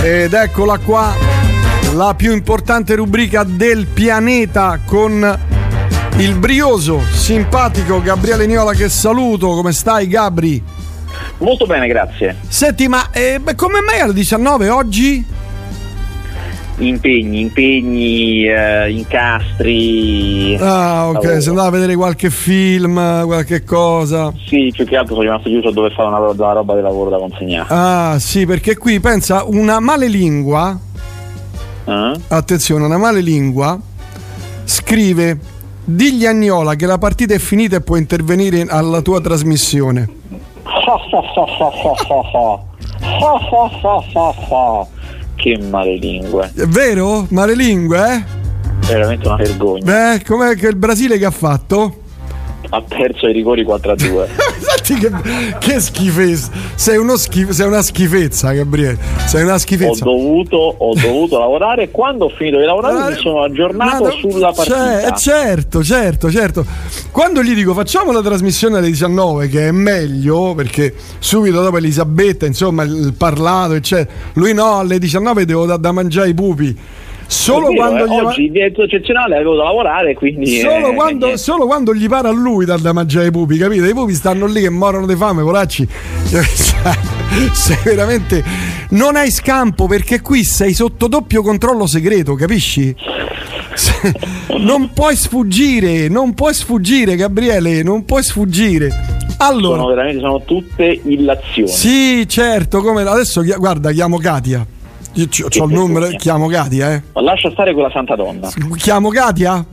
Ed eccola qua, la più importante rubrica del pianeta con il brioso, simpatico Gabriele Niola che saluto. Come stai Gabri? Molto bene, grazie. Senti, ma eh, come mai alle 19 oggi? Impegni, impegni, eh, incastri. Ah, ok, se andava a vedere qualche film, qualche cosa. Sì, più che altro sono rimasto chiuso a dover fare una, una roba di lavoro da consegnare. Ah, sì, perché qui pensa una male lingua. Uh? Attenzione, una male lingua scrive digli a Agnola che la partita è finita e può intervenire alla tua trasmissione. Che malelingue. È vero? Malelingue, eh? Veramente una vergogna. Beh, com'è che il Brasile che ha fatto? ha perso i rigori 4 a 2. Senti che, che schifezza. Sei, schif- sei, una schifezza, Gabriele. Sei una schifezza. Ho dovuto, ho dovuto lavorare e quando ho finito di lavorare mi sono aggiornato no, sulla partita. Cioè, certo, certo, certo. Quando gli dico facciamo la trasmissione alle 19, che è meglio, perché subito dopo Elisabetta, insomma, il parlato, eccetera. Lui no, alle 19 devo dare da mangiare ai pupi Solo vero, quando eh, gli oggi il diretto eccezionale avevo da lavorare, quindi. Solo, eh, quando, solo quando gli pare a lui dar da mangiare i pupi, capite? I pupi stanno lì che morono di fame, colacci. sei veramente. Non hai scampo perché qui sei sotto doppio controllo segreto, capisci? non puoi sfuggire, non puoi sfuggire, Gabriele, non puoi sfuggire. Allora, sono veramente sono tutte illazioni. Sì, certo, come adesso guarda, chiamo Katia. Io ho il numero, chiamo Katia, eh. Ma lascia stare quella santa donna. Chiamo Katia?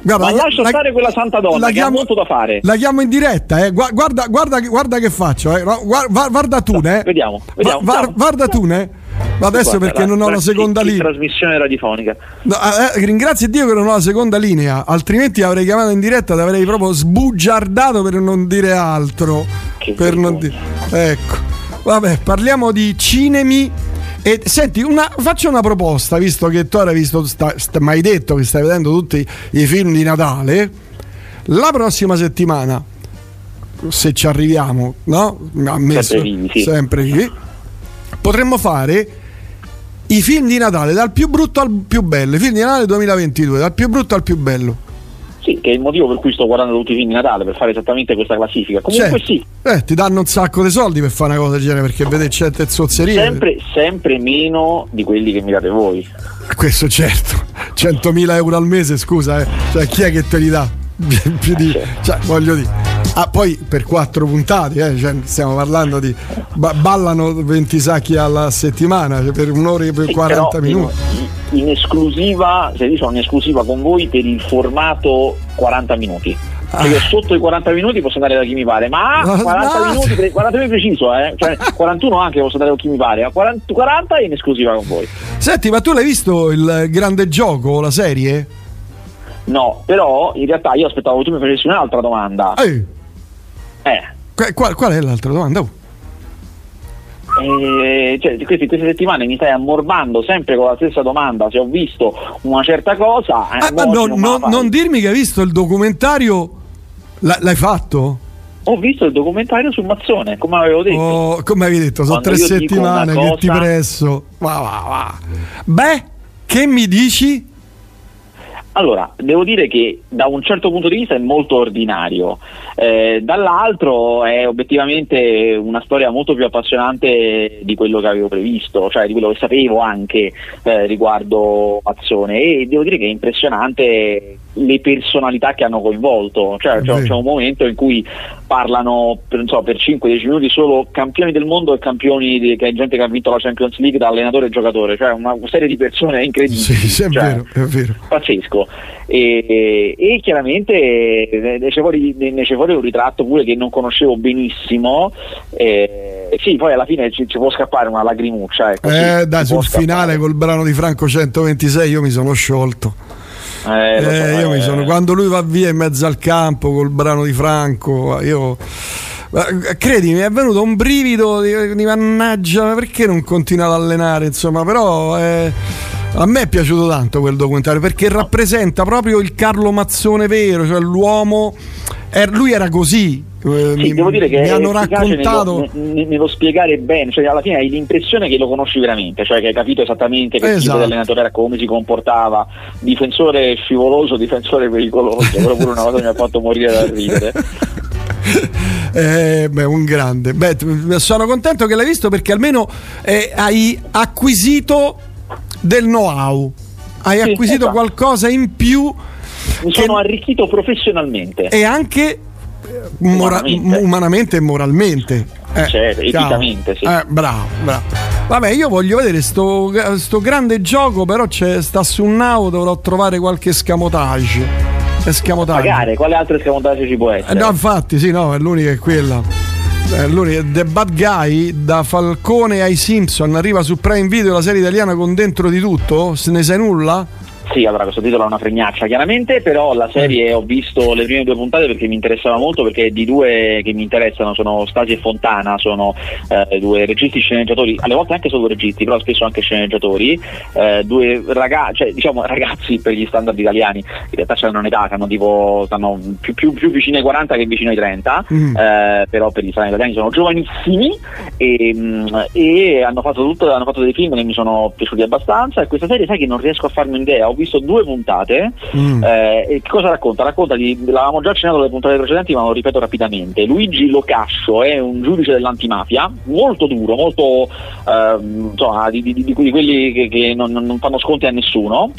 Guarda, Ma lascia la, stare quella santa donna la chiamo, molto da fare. La chiamo in diretta, eh. Guarda, guarda, guarda che faccio, eh. Guarda, guarda tu, ne. Vediamo, vediamo. Va, guarda tu, ne. Ma adesso guarda, perché non ho la seconda linea. Trasmissione radiofonica. No, eh, ringrazio Dio che non ho la seconda linea, altrimenti avrei chiamato in diretta ti avrei proprio sbugiardato per non dire altro. Che per non dire. Ecco. Vabbè, parliamo di cinemi e senti, una, faccio una proposta, visto che tu hai visto, sta, sta, mi hai detto che stai vedendo tutti i film di Natale. La prossima settimana, se ci arriviamo, no? Ammesso, sempre vivi, sì. sempre vivi, potremmo fare i film di Natale dal più brutto al più bello. I film di Natale 2022, dal più brutto al più bello. Sì, che è il motivo per cui sto guardando tutti i film di Natale per fare esattamente questa classifica. Comunque certo. sì. Eh, ti danno un sacco di soldi per fare una cosa del genere perché no. vede certe zozzerie. Sempre, sempre meno di quelli che mi date voi. Questo certo. 100.000 euro al mese, scusa, eh. Cioè, chi è che te li dà? Più di, certo. cioè, voglio dire. Ah, poi per quattro puntate, eh, cioè stiamo parlando di. ballano 20 sacchi alla settimana cioè per un'ora e per sì, 40 minuti. In, in esclusiva, se sono in esclusiva con voi per il formato 40 minuti. Ah. Io sotto i 40 minuti posso andare da chi mi pare, ma 40 no. minuti, 40 minuti preciso, eh? cioè 41 anche posso andare da chi mi pare, 40, 40 in esclusiva con voi. Senti, ma tu l'hai visto il grande gioco, la serie? No, però in realtà io aspettavo che tu mi facessi un'altra domanda. Ehi. Eh. Qual, qual è l'altra domanda? Oh. Eh, cioè, queste, queste, settimane mi stai ammorbando sempre con la stessa domanda se ho visto una certa cosa. Eh, ah, no, non, non dirmi che hai visto il documentario, L- l'hai fatto? Ho visto il documentario su Mazzone, come avevo detto. Oh, come avevi detto, sono Quando tre settimane cosa... che ti presso. Va, va, va. Beh, che mi dici? Allora, devo dire che da un certo punto di vista è molto ordinario, eh, dall'altro è obiettivamente una storia molto più appassionante di quello che avevo previsto, cioè di quello che sapevo anche eh, riguardo Azione e devo dire che è impressionante le personalità che hanno coinvolto, cioè c'è, c'è un momento in cui parlano per, so, per 5-10 minuti solo campioni del mondo e campioni di, che gente che ha vinto la Champions League da allenatore e giocatore, cioè una serie di persone incredibili. Sì, sì è, cioè, vero, è vero. Pazzesco. E, e chiaramente ne c'è, fuori, ne c'è, fuori, un ritratto pure che non conoscevo benissimo. Eh, sì, poi alla fine ci, ci può scappare una lagrimuccia. Ecco, eh, dai, sul scappare. finale col brano di Franco 126 io mi sono sciolto. Eh, eh, io mi sono, quando lui va via in mezzo al campo col brano di Franco, io credimi, mi è venuto un brivido di, di mannaggia, perché non continua ad allenare? Insomma, però eh, a me è piaciuto tanto quel documentario perché rappresenta proprio il Carlo Mazzone vero, cioè l'uomo. Er, lui era così, Eh, sì, mi, devo dire che mi hanno raccontato nello, nello, spiegare bene, cioè alla fine hai l'impressione che lo conosci veramente, cioè che hai capito esattamente che esatto. tipo di allenatore era, come si comportava, difensore scivoloso, difensore pericoloso, però pure una cosa mi ha fatto morire da ridere. Eh, beh, un grande. Beh, sono contento che l'hai visto perché almeno eh, hai acquisito del know-how, hai sì, acquisito esatto. qualcosa in più. Mi sono arricchito professionalmente. E anche mora- umanamente. e moralmente. Eh, certo, eticamente, sì. Eh, bravo, bravo. Vabbè, io voglio vedere sto, sto grande gioco, però c'è, sta su un now, dovrò trovare qualche scamotage. Escamotage. Magari, quale altro escamotage ci può essere? Eh, no, infatti, sì, no, è l'unica è quella. È l'unica. The Bad Guy da Falcone ai Simpson arriva su Prime Video la serie italiana con dentro di tutto? Se ne sai nulla? Sì, allora questo titolo è una fregnaccia chiaramente, però la serie ho visto le prime due puntate perché mi interessava molto, perché di due che mi interessano sono Stasi e Fontana, sono eh, due registi sceneggiatori, alle volte anche solo registi, però spesso anche sceneggiatori, eh, due ragazzi, cioè, diciamo ragazzi per gli standard italiani, in realtà c'hanno un'età che hanno tipo, stanno più, più, più vicino ai 40 che vicino ai 30, mm. eh, però per gli standard italiani sono giovanissimi e, mm, e hanno, fatto tutto, hanno fatto dei film che mi sono piaciuti abbastanza e questa serie sai che non riesco a farmi un'idea, visto due puntate. Mm. Eh, e cosa racconta? Racconta di, l'avevamo già accennato nelle puntate precedenti, ma lo ripeto rapidamente. Luigi Locascio è un giudice dell'antimafia, molto duro, molto eh, insomma, di, di, di, quelli che, che non, non fanno sconti a nessuno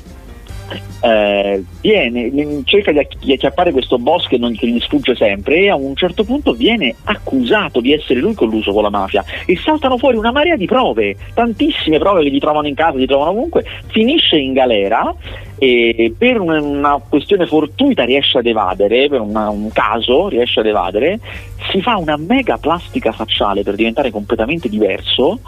eh, viene, cerca di acchiappare questo boss che, non, che gli sfugge sempre e a un certo punto viene accusato di essere lui colluso con la mafia. E saltano fuori una marea di prove, tantissime prove che gli trovano in casa, gli trovano ovunque, finisce in galera e per una, questione fortuita riesce ad evadere, per una, un caso riesce ad evadere, si fa una mega plastica facciale per diventare completamente diverso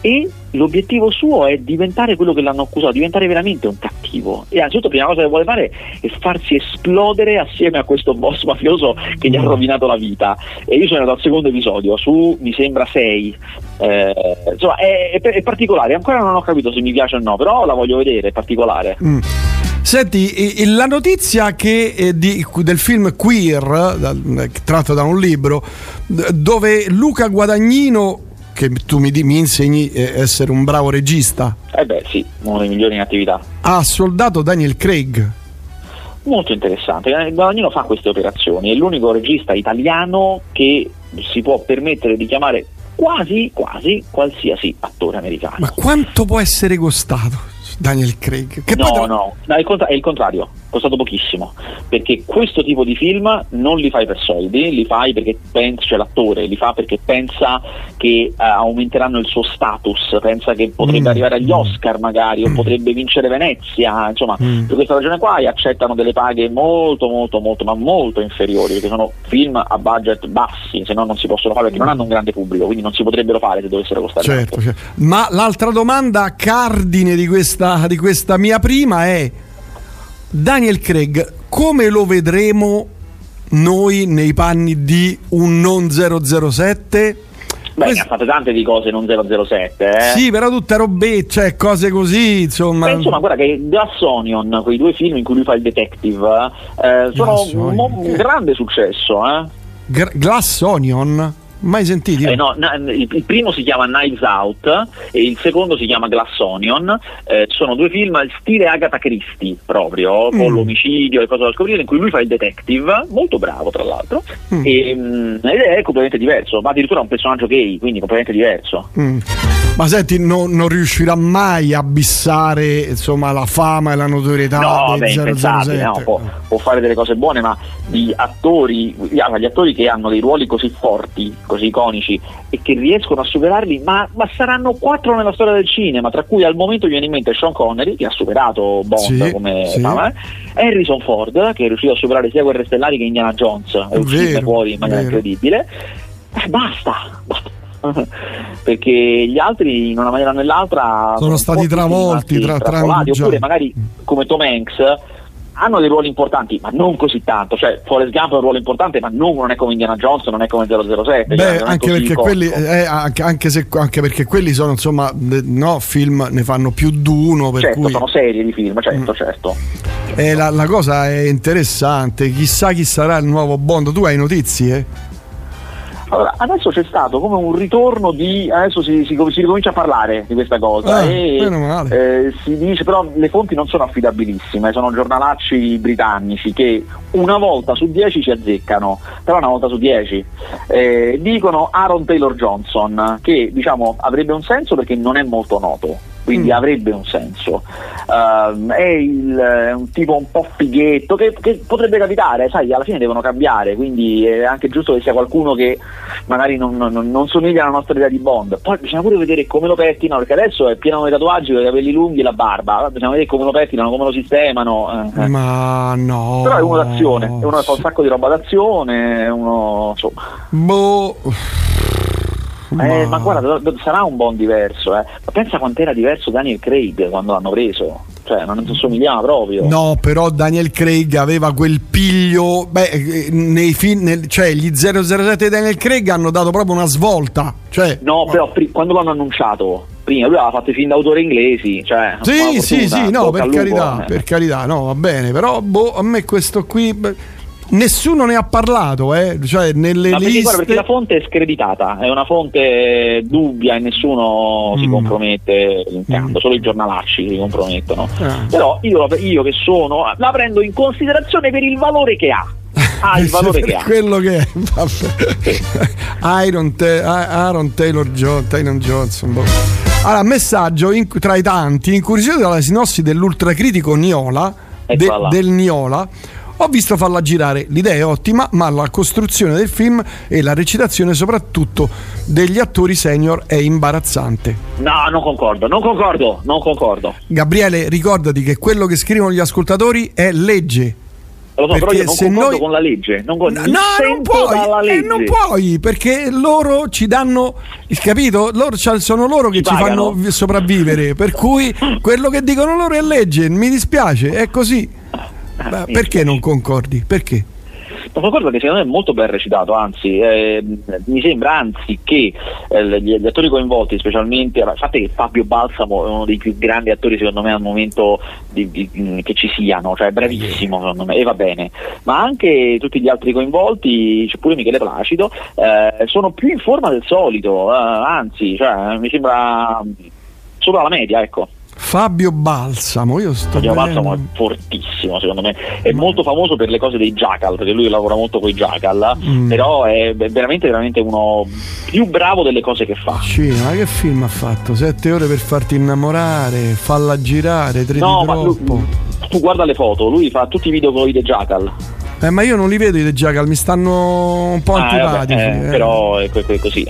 e l'obiettivo suo è diventare quello che l'hanno accusato, diventare veramente un cattivo. E anzitutto la prima cosa che vuole fare è farsi esplodere assieme a questo boss mafioso che gli ha mm. rovinato la vita. E io sono andato al secondo episodio, su mi sembra 6. Eh, insomma, è, è, è, particolare, ancora non ho capito se mi piace o no, però la voglio vedere, è particolare. Mm. Senti, la notizia che, eh, di, del film Queer, da, tratto da un libro, dove Luca Guadagnino che tu mi, mi insegni eh, essere un bravo regista. Eh beh sì, uno dei migliori in attività. Ha soldato Daniel Craig. Molto interessante, Guadagnino fa queste operazioni, è l'unico regista italiano che si può permettere di chiamare quasi, quasi qualsiasi attore americano. Ma quanto può essere costato? Daniel Craig. Che no, no, no, è il contrario costato pochissimo, perché questo tipo di film non li fai per soldi, li fai perché pensa, cioè l'attore li fa perché pensa che uh, aumenteranno il suo status, pensa che potrebbe mm. arrivare agli Oscar magari o mm. potrebbe vincere Venezia, insomma, mm. per questa ragione qua accettano delle paghe molto molto molto ma molto inferiori, perché sono film a budget bassi, se no non si possono fare perché non hanno un grande pubblico, quindi non si potrebbero fare se dovessero costare certo, certo. Ma l'altra domanda cardine di questa, di questa mia prima è Daniel Craig, come lo vedremo noi nei panni di un non 007? Beh, Questo... ne ha fatte tante di cose non 007, eh? Sì, però tutte robe, cioè cose così, insomma. Beh, insomma, guarda che Glass Onion, quei due film in cui lui fa il detective, eh, sono un, un grande successo, eh? G- Glass Onion? Mai sentiti? Eh, no, il primo si chiama Knives Out e il secondo si chiama Glass Onion. Eh, sono due film stile Agatha Christie proprio, mm. con l'omicidio e cose da scoprire, in cui lui fa il detective, molto bravo tra l'altro, mm. e, mm, ed è completamente diverso, ma addirittura è un personaggio gay, quindi completamente diverso. Mm. Ma senti, no, non riuscirà mai a bissare insomma, la fama e la notorietà no, beh, 007. No, può, può, fare delle cose buone, ma di attori, gli attori che hanno dei ruoli così forti così iconici e che riescono a superarli, ma, ma, saranno quattro nella storia del cinema, tra cui al momento viene in mente Sean Connery, che ha superato Bond sì, come sì. Fama, eh? Harrison Ford, che è riuscito a superare sia Guerre Stellari che Indiana Jones, è uscito fuori in maniera vero. incredibile. Eh, basta, basta. perché gli altri in una maniera o nell'altra sono stati travolti tra, tra, oppure magari come Tom Hanks hanno dei ruoli importanti, ma non così tanto. Cioè, Forrest Gump è un ruolo importante, ma non, non è come Indiana Jones, non è come 007. Beh, cioè, anche, perché quelli, eh, anche, anche, se, anche, perché quelli sono, insomma, no, film ne fanno più di uno. Per certo, cui... sono serie di film, certo, mm. certo. Eh, la, la, cosa è interessante, chissà chi sarà il nuovo Bond. Tu hai notizie? Allora, adesso c'è stato come un ritorno di. Adesso si, si, si ricomincia a parlare di questa cosa. Ah, e eh, si dice, però le fonti non sono affidabilissime, sono giornalacci britannici che una volta su dieci ci azzeccano, però una volta su dieci. Eh, dicono Aaron Taylor Johnson, che diciamo avrebbe un senso perché non è molto noto quindi mm. avrebbe un senso. Uh, è, il, è, un tipo un po' fighetto che, che, potrebbe capitare, sai, alla fine devono cambiare, quindi è anche giusto che sia qualcuno che magari non, non, non somiglia alla nostra idea di Bond. Poi bisogna pure vedere come lo pettinano, perché adesso è pieno di tatuaggi con i capelli lunghi e la barba, bisogna vedere come lo pettinano, come lo sistemano. Eh. Ma no. Però è uno d'azione, è uno che fa un sacco di roba d'azione, è uno insomma. Boh. Ma... Eh, ma guarda, sarà un Bond diverso, eh. Ma pensa quanto era diverso Daniel Craig quando l'hanno preso. Cioè, non somigliava proprio. No, però Daniel Craig aveva quel piglio. Beh, eh, nei film, nel, cioè, gli 007 di Daniel Craig hanno dato proprio una svolta. Cioè, no, però pri- quando l'hanno annunciato, prima lui aveva fatto i film d'autore inglesi. Cioè, sì, sì, sì, no, per carità, per carità, no, va bene. Però boh, a me questo qui. Beh, Nessuno ne ha parlato, eh? cioè nelle Ma perché, liste... perché la fonte è screditata, è una fonte dubbia e nessuno mm. si compromette in campo, mm. solo i giornalacci si compromettono. Ah. Però io, io che sono, la prendo in considerazione per il valore che ha ha il valore che ha. Quello che è, Iron, Te- Aaron Taylor, jo- Taylor Johnson. Boh. Allora, messaggio in, tra i tanti, incuriosito dalla sinossi dell'ultracritico Niola, de, del Niola ho visto farla girare, l'idea è ottima, ma la costruzione del film e la recitazione soprattutto degli attori senior è imbarazzante. No, non concordo, non concordo, non concordo. Gabriele, ricordati che quello che scrivono gli ascoltatori è legge. Lo so, però io non se noi... con la legge. Non con... No, non puoi, eh, non puoi, perché loro ci danno, capito? Loro, sono loro che ci, ci fanno sopravvivere, per cui quello che dicono loro è legge, mi dispiace, è così. Beh, perché non concordi? Perché? Non concordo che secondo me è molto ben recitato, anzi eh, mi sembra anzi che eh, gli, gli, attori coinvolti, specialmente, a parte che Fabio Balsamo è uno dei più grandi attori secondo me al momento di, di, che ci siano, cioè bravissimo secondo me e va bene, ma anche tutti gli altri coinvolti, c'è pure Michele Placido, eh, sono più in forma del solito, eh, anzi cioè, mi sembra solo alla media, ecco. Fabio Balsamo, io sto Fabio vedendo... Balsamo è fortissimo secondo me, è Ma... molto famoso per le cose dei Jackal, perché lui lavora molto con i Jackal, mm. però è veramente, veramente uno più bravo delle cose che fa. Sì, ma che film ha fatto? Sette ore per farti innamorare, falla girare, tre no, troppo. Lui, tu guarda le foto, lui fa tutti i video con i The Jackal. Eh, ma io non li vedo i The Jackal, mi stanno un po' ah, antipatici. Vabbè, eh, eh. Però è così.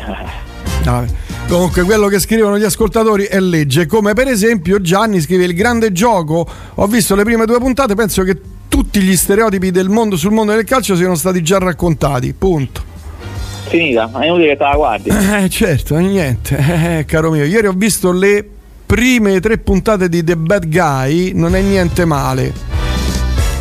Vabbè. Comunque quello che scrivono gli ascoltatori è legge, come per esempio Gianni scrive il grande gioco, ho visto le prime due puntate, penso che tutti gli stereotipi del mondo sul mondo del calcio siano stati già raccontati, punto. Finita, è inutile che te la guardi. Eh certo, niente, eh, caro mio, ieri ho visto le prime tre puntate di The Bad Guy, non è niente male.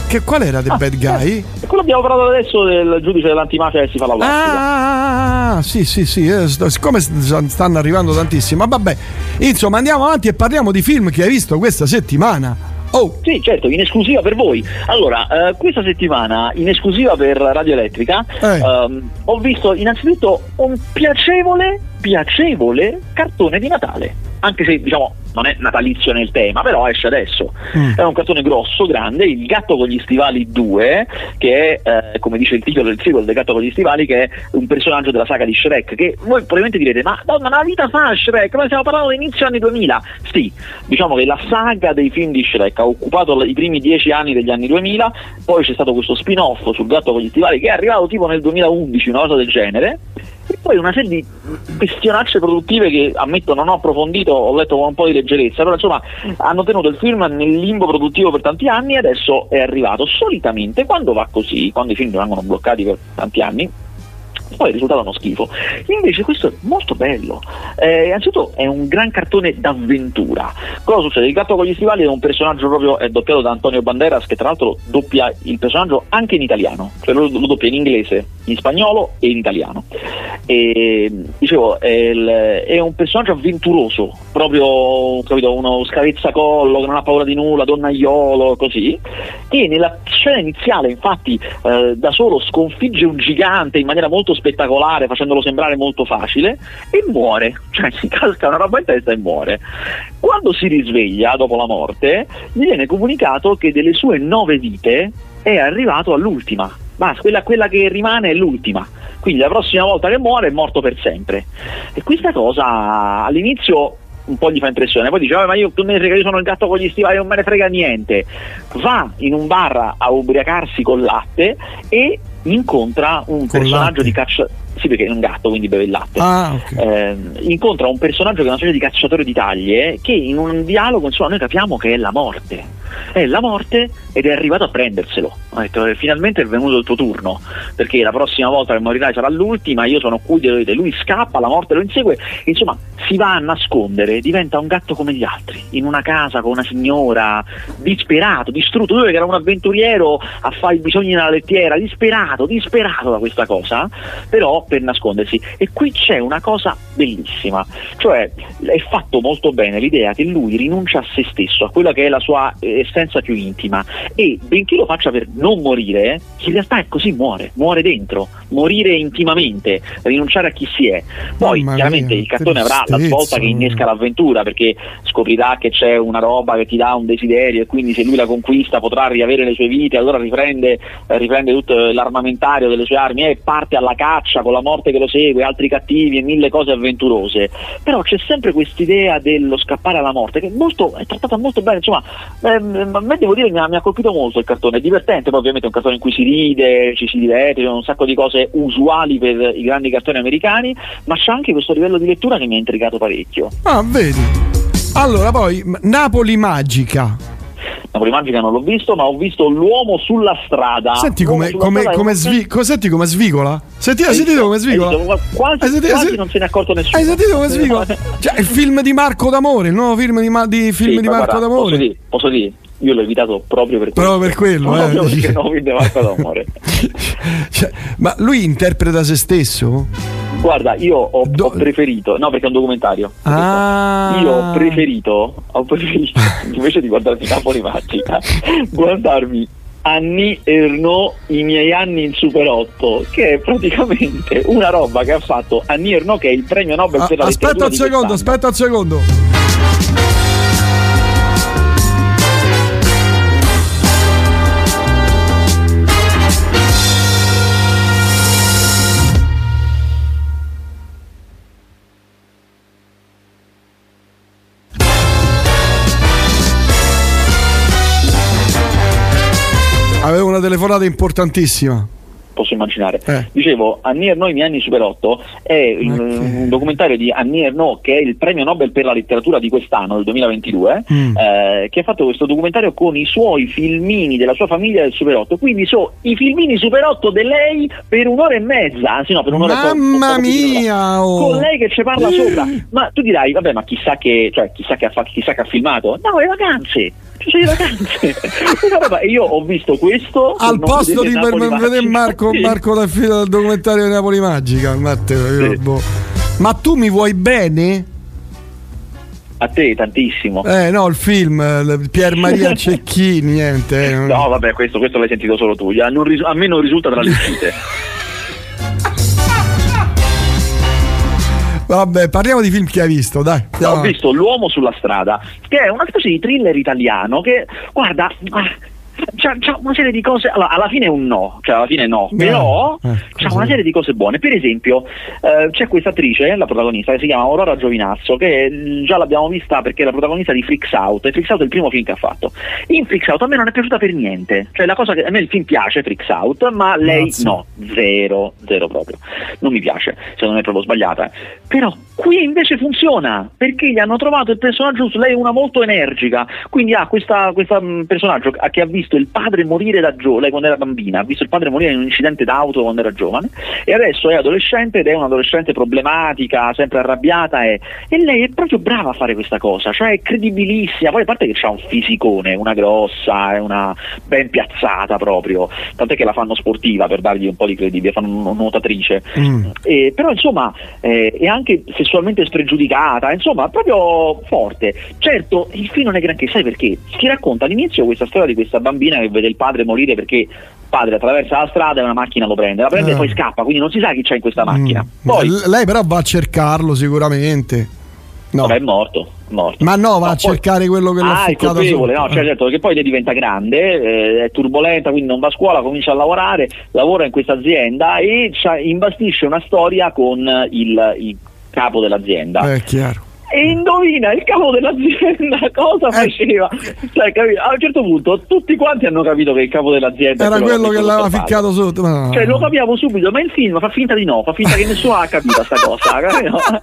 Che, qual era The ah, Bad Guy? Eh, quello abbiamo parlato adesso del giudice dell'antimafia che si fa la plastica. Ah, ah, ah, sì, sì, sì. Eh, siccome stanno arrivando tantissimi. Ma vabbè, insomma, andiamo avanti e parliamo di film che hai visto questa settimana. Oh. Sì, certo, in esclusiva per voi. Allora, eh, questa settimana, in esclusiva per Radio Elettrica, eh. ehm, ho visto innanzitutto un piacevole, piacevole cartone di Natale. Anche se, diciamo, non è natalizio nel tema, però esce adesso. Mm. È un cartone grosso, grande, Il gatto con gli stivali 2, che è, eh, come dice il titolo del sequel del gatto con gli stivali, che è un personaggio della saga di Shrek, che voi probabilmente direte, ma donna, una vita fa Shrek? Noi stiamo parlando inizio anni 2000. Sì, diciamo che la saga dei film di Shrek ha occupato i primi dieci anni degli anni 2000, poi c'è stato questo spin-off sul gatto con gli stivali che è arrivato tipo nel 2011, una cosa del genere, e poi una serie di questionacce produttive che ammetto non ho approfondito, ho letto con un po' di leggerezza, però insomma hanno tenuto il film nel limbo produttivo per tanti anni e adesso è arrivato. Solitamente quando va così, quando i film rimangono bloccati per tanti anni, poi è uno schifo. Invece questo è molto bello. Eh, innanzitutto è un gran cartone d'avventura. Cosa succede? Il gatto con gli stivali è un personaggio proprio è doppiato da Antonio Banderas che tra l'altro doppia il personaggio anche in italiano, cioè lo, lo doppia in inglese, in spagnolo e in italiano. E, dicevo, è, il, è, un personaggio avventuroso, proprio capito, uno scavezzacollo che non ha paura di nulla, donnaiolo, così. E nella scena iniziale, infatti, eh, da solo sconfigge un gigante in maniera molto spettacolare, facendolo sembrare molto facile, e muore, cioè si casca una roba in testa e muore. Quando si risveglia dopo la morte, gli viene comunicato che delle sue nove vite è arrivato all'ultima. Basta, quella, quella che rimane è l'ultima. Quindi la prossima volta che muore è morto per sempre. E questa cosa all'inizio un po' gli fa impressione, poi dice ma io, frega, io sono il gatto con gli stivali, non me ne frega niente. Va in un bar a ubriacarsi col latte e incontra un personaggio di caccia sì perché è un gatto quindi beve il latte. Ah, okay. eh, incontra un personaggio che è una specie di cacciatore di taglie che in un dialogo insomma noi capiamo che è la morte. È la morte ed è arrivato a prenderselo. Ha detto eh, finalmente è venuto il tuo turno perché la prossima volta che morirai sarà l'ultima io sono qui lui scappa la morte lo insegue. Insomma si va a nascondere diventa un gatto come gli altri in una casa con una signora disperato distrutto. Lui che era un avventuriero a fare i bisogni nella lettiera disperato disperato da questa cosa. Però per nascondersi. E qui c'è una cosa bellissima, cioè è fatto molto bene l'idea che lui rinuncia a se stesso, a quella che è la sua eh, essenza più intima e benché lo faccia per non morire, in realtà è così muore, muore dentro, morire intimamente, rinunciare a chi si è. Poi Mamma chiaramente mia, il cartone avrà la svolta che innesca l'avventura perché scoprirà che c'è una roba che ti dà un desiderio e quindi se lui la conquista potrà riavere le sue vite, allora riprende, riprende tutto l'armamentario delle sue armi e parte alla caccia con la morte che lo segue, altri cattivi e mille cose avventurose. Però c'è sempre quest'idea dello scappare alla morte che è, molto, è trattata molto bene, insomma, ehm, a me devo dire mi mi ha colpito molto il cartone, è divertente, poi ovviamente è un cartone in cui si ride, ci si diverte, ci sono un sacco di cose usuali per i grandi cartoni americani, ma c'è anche questo livello di lettura che mi ha intrigato parecchio. Ah, vedi. Allora, poi Napoli Magica. Napoli Magica non l'ho visto, ma ho visto l'uomo sulla strada. Senti come, come, come, svi- senti come svigola? Senti, hai sentito come svigola? Quasi, hai sentito, quasi non se ne è accorto nessuno. Hai sentito come svigola? cioè, il film di Marco D'Amore, il nuovo film di, Ma- di, film sì, di Marco guarda, D'Amore. Posso dire, posso dire, io l'ho evitato proprio per quello. Proprio per quello, proprio eh. perché non vede Marco D'Amore. cioè, ma lui interpreta se stesso? Guarda, io ho, Do... ho, preferito, no perché è un documentario. Ah. Io ho preferito, ho preferito invece di guardarmi Napoli Magica, guardarmi Anni Erno i miei anni in Super 8 che è praticamente una roba che ha fatto Anni Erno che è il premio Nobel per la aspetta un secondo aspetta un secondo una telefonata importantissima posso immaginare. Eh. Dicevo, Annie Ernaux, i miei anni super 8 è okay. un documentario di Annie Ernaux che è il premio Nobel per la letteratura di quest'anno, del 2022, mm. eh, che ha fatto questo documentario con i suoi filmini della sua famiglia del super 8. Quindi so i filmini super 8 di lei per un'ora e mezza, anzi no, per un'ora Mamma e mezza. Mamma mia! Oh. Con lei che ci parla sopra. Ma tu dirai, vabbè, ma chissà che, cioè, chissà che, ha, chissà che ha filmato. No, le vacanze! Sono le vacanze. io ho visto questo al posto di vedere Marco, sì. Marco da filo del documentario di Napoli Magica. Matteo, sì. boh. Ma tu mi vuoi bene? A te tantissimo. Eh no, il film, Pier Maria Cecchini, niente. Eh. No, vabbè, questo, questo l'hai sentito solo tu. A, a me non risulta tra le uscite. Vabbè, parliamo di film che hai visto, dai. Ho visto L'uomo sulla strada, che è una specie di thriller italiano che, guarda, c'ha, c'ha, una serie di cose. Allora, alla fine è un no, cioè alla fine no, però eh, c'ha una serie di cose buone. Per esempio, eh, c'è questa attrice, la protagonista, che si chiama Aurora Giovinazzo, che mm, già l'abbiamo vista perché è la protagonista di Freaks Out. E Freaks Out è il primo film che ha fatto. In Freaks Out a me non è piaciuta per niente. Cioè, la cosa che a me il film piace, Freaks Out, ma lei Grazie. no, zero, zero proprio. Non mi piace, secondo me è proprio sbagliata. Però qui invece funziona perché gli hanno trovato il personaggio giusto. Lei è una molto energica, quindi ha questo mm, personaggio che ha visto il padre morire da giovane, quando era bambina, ha visto il padre morire in un incidente d'auto quando era giovane e adesso è adolescente ed è un'adolescente problematica, sempre arrabbiata e, e lei è proprio brava a fare questa cosa, cioè è credibilissima, poi a parte che ha un fisicone, una grossa, è una ben piazzata proprio, tant'è che la fanno sportiva per dargli un po' di credibilità, fanno nuotatrice, mm. eh, però insomma eh, è anche sessualmente spregiudicata, insomma proprio forte. Certo, il film non è granché, sai perché? Ti racconta all'inizio questa storia di questa bambina bambina che vede il padre morire perché padre attraversa la strada e una macchina lo prende, la prende eh. e poi scappa, quindi non si sa chi c'è in questa macchina. Mm. Poi, lei però va a cercarlo sicuramente. No. Vabbè, è morto, morto. Ma no, va no, a cercare poi... quello che l'ha ah, ficcato colpevole, no, cioè, certo, che poi lei diventa grande, eh, è turbolenta, quindi non va a scuola, comincia a lavorare, lavora in questa azienda e imbastisce una storia con il, il capo dell'azienda. È chiaro e indovina il capo dell'azienda cosa eh. faceva. Cioè, a un certo punto tutti quanti hanno capito che il capo dell'azienda era quello che l'aveva ficcato sotto no. cioè lo capiamo subito ma il film fa finta di no fa finta che nessuno ha capito sta cosa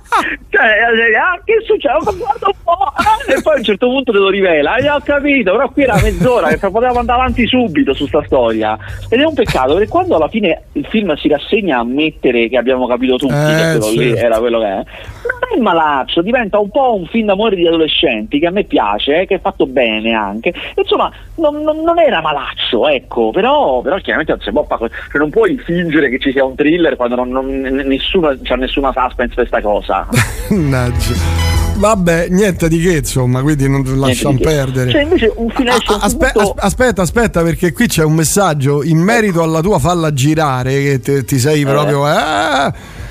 cioè eh, ah, che succede? Guarda un po' e poi a un certo punto te lo rivela. E ho capito però qui era mezz'ora che potevamo andare avanti subito su sta storia. Ed è un peccato perché quando alla fine il film si rassegna a ammettere che abbiamo capito tutti eh, che quello certo. lì era quello che è non è malaccio diventa diventa un po' un film d'amore di adolescenti che a me piace, eh, che è fatto bene anche. Insomma, non, non, non era malaccio, ecco, però, però chiaramente non, si può, cioè non puoi fingere che ci sia un thriller quando non, non, nessuno, c'è nessuna suspense per questa cosa. Vabbè, niente di che, insomma, quindi non lasciamo perdere. C'è invece un finesco. Aspe- punto... Aspetta, aspetta, perché qui c'è un messaggio in merito alla tua falla girare, che te, ti sei proprio. Eh. Eh,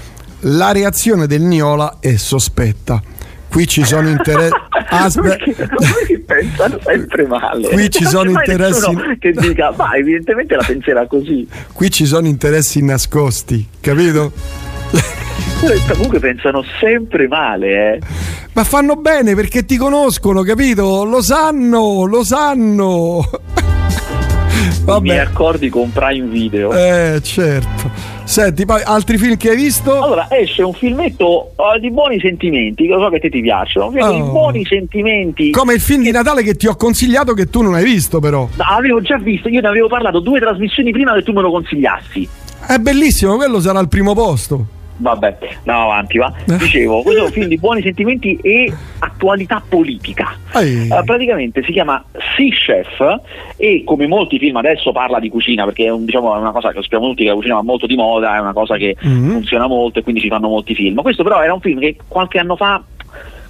la reazione del Niola è sospetta. Qui ci sono interessi. Aspe... pensano sempre male. Qui ci sono interessi. Che dica, ma evidentemente la penserà così. Qui ci sono interessi nascosti, capito? Comunque pensano sempre male, eh. Ma fanno bene perché ti conoscono, capito? Lo sanno, lo sanno. Vabbè. I miei accordi con Prime Video. Eh, certo. Senti, poi altri film che hai visto? Allora, esce un filmetto uh, di buoni sentimenti, che lo so che te ti piacciono, un film oh. di buoni sentimenti. Come il film di Natale che ti ho consigliato che tu non hai visto però. No, avevo già visto, io ne avevo parlato due trasmissioni prima che tu me lo consigliassi. È bellissimo, quello sarà al primo posto. Vabbè, no, avanti, va. Eh. Dicevo, questo è un film di buoni sentimenti e attualità politica. Uh, praticamente si chiama Sea Chef e come molti film adesso parla di cucina perché è, un, diciamo, è una cosa che sappiamo tutti che la cucina va molto di moda, è una cosa che mm-hmm. funziona molto e quindi ci fanno molti film. Questo però era un film che qualche anno fa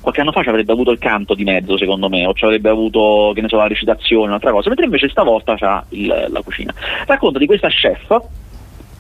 qualche anno fa ci avrebbe avuto il canto di mezzo secondo me o ci avrebbe avuto che ne so la recitazione un'altra cosa mentre invece stavolta c'ha il, la cucina racconta di questa chef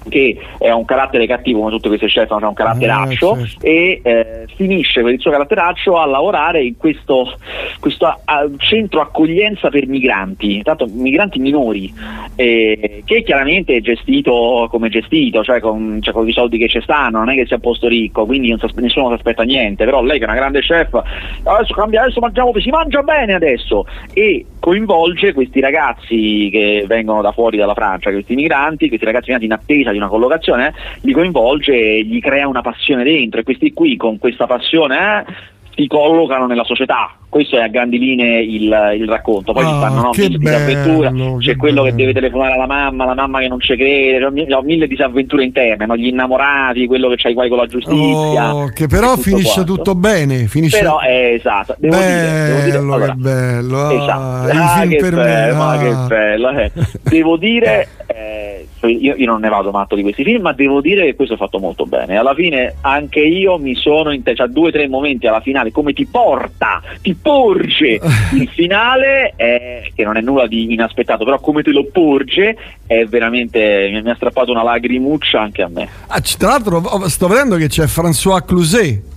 che è un carattere cattivo come tutte queste chef, ha un caratteraccio eh, certo. e eh, finisce per il suo caratteraccio a lavorare in questo, questo a, a, centro accoglienza per migranti, tanto migranti minori, eh, che chiaramente è gestito come gestito, cioè con, cioè con, i soldi che ci stanno, non è che sia posto ricco, quindi nessuno si aspetta niente, però lei che è una grande chef, adesso cambia, adesso mangiamo, si mangia bene adesso e coinvolge questi ragazzi che vengono da fuori dalla Francia, questi migranti, questi ragazzi nati in attesa di una collocazione, eh, li coinvolge e gli crea una passione dentro. E questi qui con questa passione eh, si collocano nella società. Questo è a grandi linee il, il racconto. Poi oh, ci stanno no, mille disavventure. C'è quello bello. che deve telefonare alla mamma, la mamma che non ci crede, ho mille disavventure interne, no? gli innamorati, quello che c'hai guai con la giustizia. Oh, che però tutto finisce quanto. tutto bene. Finisce... Però è esatto. Devo bello, dire, devo dire allora, che bello. Ah, esatto. Ah, che bello, ah. che bello. Eh. Devo dire. Eh, io, io, non ne vado matto di questi film, ma devo dire che questo è fatto molto bene. Alla fine anche io mi sono in te, cioè due o tre momenti alla finale, come ti porta, ti porge il finale, è, che non è nulla di inaspettato, però come te lo porge è veramente, mi, mi ha strappato una lagrimuccia anche a me. Ah, tra l'altro sto vedendo che c'è François Cluzet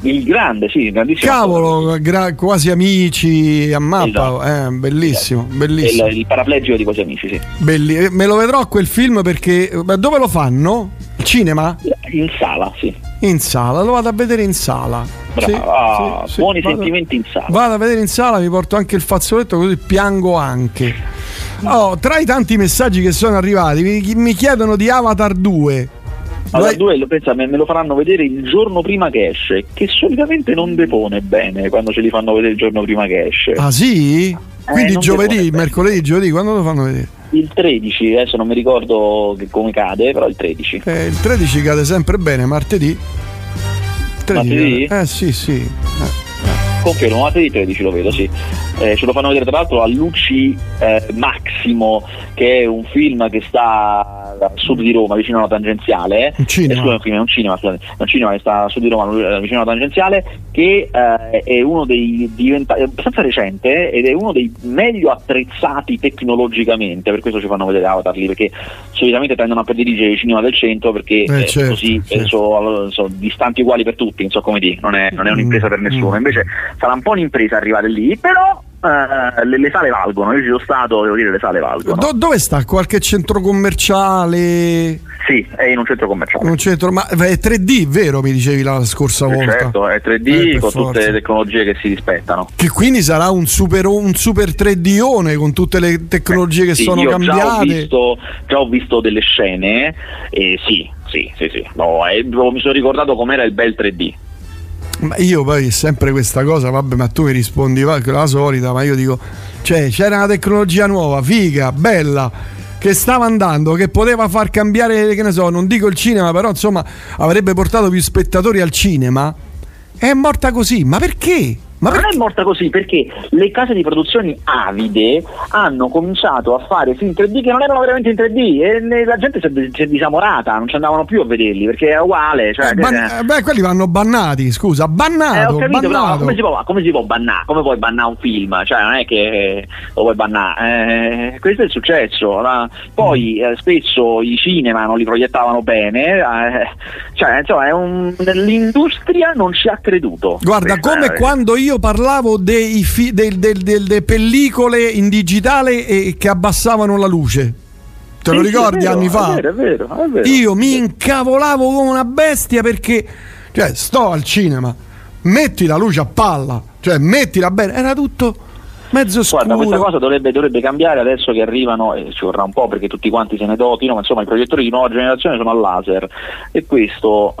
il grande, sì, grandissimo. Cavolo, gra- quasi amici a mappa, esatto. eh, bellissimo, esatto. bellissimo. Il, il, paraplegico di quasi amici, sì. Belli- eh, me lo vedrò quel film perché dove lo fanno? Cinema? In sala, sì. In sala, lo vado a vedere in sala. Bravo, sì, ah, sì, buoni vado, sentimenti in sala. Vado a vedere in sala, mi porto anche il fazzoletto così piango anche. Oh, tra i tanti messaggi che sono arrivati, mi, mi chiedono di Avatar 2. Allora, due lo, pensa, me, me, lo faranno vedere il giorno prima che esce, che solitamente non depone bene quando ce li fanno vedere il giorno prima che esce. Ah sì? Eh, Quindi eh, giovedì, mercoledì, giovedì, quando lo fanno vedere? Il 13, adesso non mi ricordo come cade, però il 13. Eh, il 13 cade sempre bene, martedì. 13, martedì? Eh sì, sì. Eh. Confermo, martedì 13 lo vedo, sì. Eh, ce lo fanno vedere tra l'altro a Luci eh, Maximo, che è un film che sta a sud di Roma, vicino alla tangenziale. Un cinema. Eh, scusa, è un cinema, scusate, è un cinema che sta a sud di Roma, vicino alla tangenziale, che eh, è uno dei diventati, abbastanza recente ed è uno dei meglio attrezzati tecnologicamente, per questo ci fanno vedere Avatar lì, perché solitamente tendono a prediligere i cinema del centro perché Eh, certo, così certo. sono, sono distanti uguali per tutti, non so come dire, non è, non è un'impresa per Mm, nessuno, mm. invece sarà un po' un'impresa arrivare lì, però eh, le, le sale valgono, io ci sono stato, devo dire le sale valgono. Do- dove sta? Qualche centro commerciale? Sì, è in un centro commerciale. Un centro, ma è 3D, vero? Mi dicevi la scorsa Eh, volta. Certo, è 3D Eh, con forza. tutte le tecnologie che si rispettano. Che quindi sarà un super, un super 3D con tutte le tecnologie che Sì, sono io Già ho, cambiate. visto, già ho visto delle scene e sì, sì, sì, sì. No, e mi sono ricordato com'era il bel 3D. Ma io poi sempre questa cosa, vabbè, ma tu mi rispondi la solita, ma io dico, cioè c'era una tecnologia nuova, figa, bella, che stava andando, che poteva far cambiare, che ne so, non dico il cinema, però insomma avrebbe portato più spettatori al cinema. È morta così, ma perché? Ma non è morta così perché le case di produzioni avide hanno cominciato a fare film 3D che non erano veramente in 3D e la gente si è, si è disamorata, non ci andavano più a vederli perché è uguale. Cioè, Eh, ban- eh, beh, quelli vanno bannati, scusa, Eh, bannato, ho capito, bannato. come si, può, come si può bannare? Come puoi bannare un film? Cioè, non è che lo puoi bannare. Eh, questo è il successo. Poi Mm. eh, spesso i cinema non li proiettavano bene. eh, cioè, insomma, un- l'industria non ci ha creduto. Guarda, come quando io parlavo dei fi- del- del- delle pellicole in digitale e che abbassavano la luce. Te lo Sì, ricordi vero, anni fa? È vero, è vero, è vero. Io mi incavolavo come una bestia perché, cioè, sto al cinema, metti la luce a palla, cioè, mettila bene, era tutto mezzo scuro. Guarda, questa cosa dovrebbe, dovrebbe cambiare adesso che arrivano, e ci vorrà un po' perché tutti quanti se ne dotino, ma insomma i proiettori di nuova generazione sono a laser e questo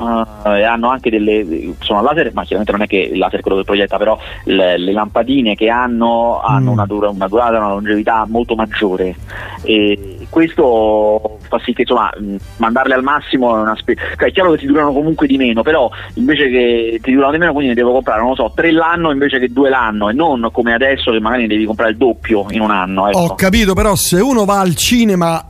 eh, hanno anche delle. sono a laser, ma chiaramente non è che il laser è quello che proietta, però le, le lampadine che hanno hanno Mm. una, dura- una durata, una longevità molto maggiore. E questo fa sì che insomma mandarle al massimo è una spe- cioè, è chiaro che ti durano comunque di meno, però invece che ti durano di meno, quindi ne devo comprare, non lo so, tre l'anno invece che due l'anno, e non come adesso che magari ne devi comprare il doppio in un anno. Ecco. Ho capito, però se uno va al cinema,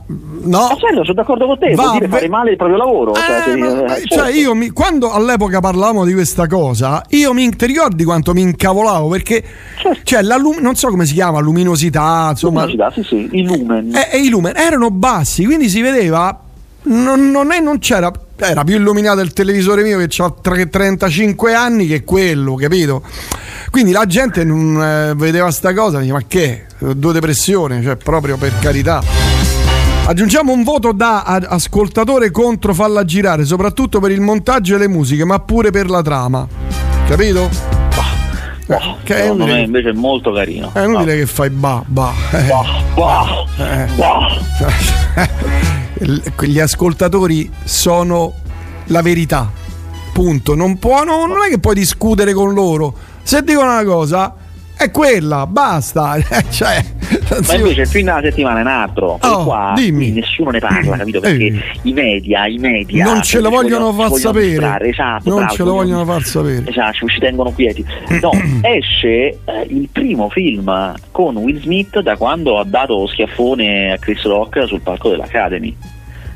no? Ma certo, sono d'accordo con te, Va, vuol dire fare male il proprio lavoro. cioè, Eh, se- ma- eh, cioè, certo. io mi- quando all'epoca parlavamo di questa cosa, io mi ti ricordi quanto mi incavolavo perché Certo. cioè, la non so come si chiama, luminosità, insomma, Luminosità, sì, sì, i lumen. e, e i lumen erano bassi, quindi si vedeva, non, non è- non c'era, era più illuminato il televisore mio che ha 35 anni che quello, capito? Quindi la gente non eh, vedeva sta cosa, diceva ma che? Due depressioni, cioè proprio per carità. Aggiungiamo un voto da ascoltatore contro falla girare, soprattutto per il montaggio e le musiche, ma pure per la trama. Capito? Boh, che è secondo me invece è molto carino. è inutile che fai ba ba. eh. Boh, boh, Eh. boh. Gli ascoltatori sono la verità. Punto. Non, può, no- non è che puoi discutere con loro. Se dicono una cosa, è quella, basta. cioè, non Ma invece il film della settimana è un altro, Oh, qua dimmi. nessuno ne parla, capito? Perché Eh. i media, i media non ce lo ci vogliono far vogliono sapere. distrarre, esatto, non bravo, ce lo vogliono far sapere. Esatto, ci- tengono quieti. No, esce eh, il primo film con Will Smith da quando ha dato lo schiaffone a Chris Rock sul palco dell'Academy.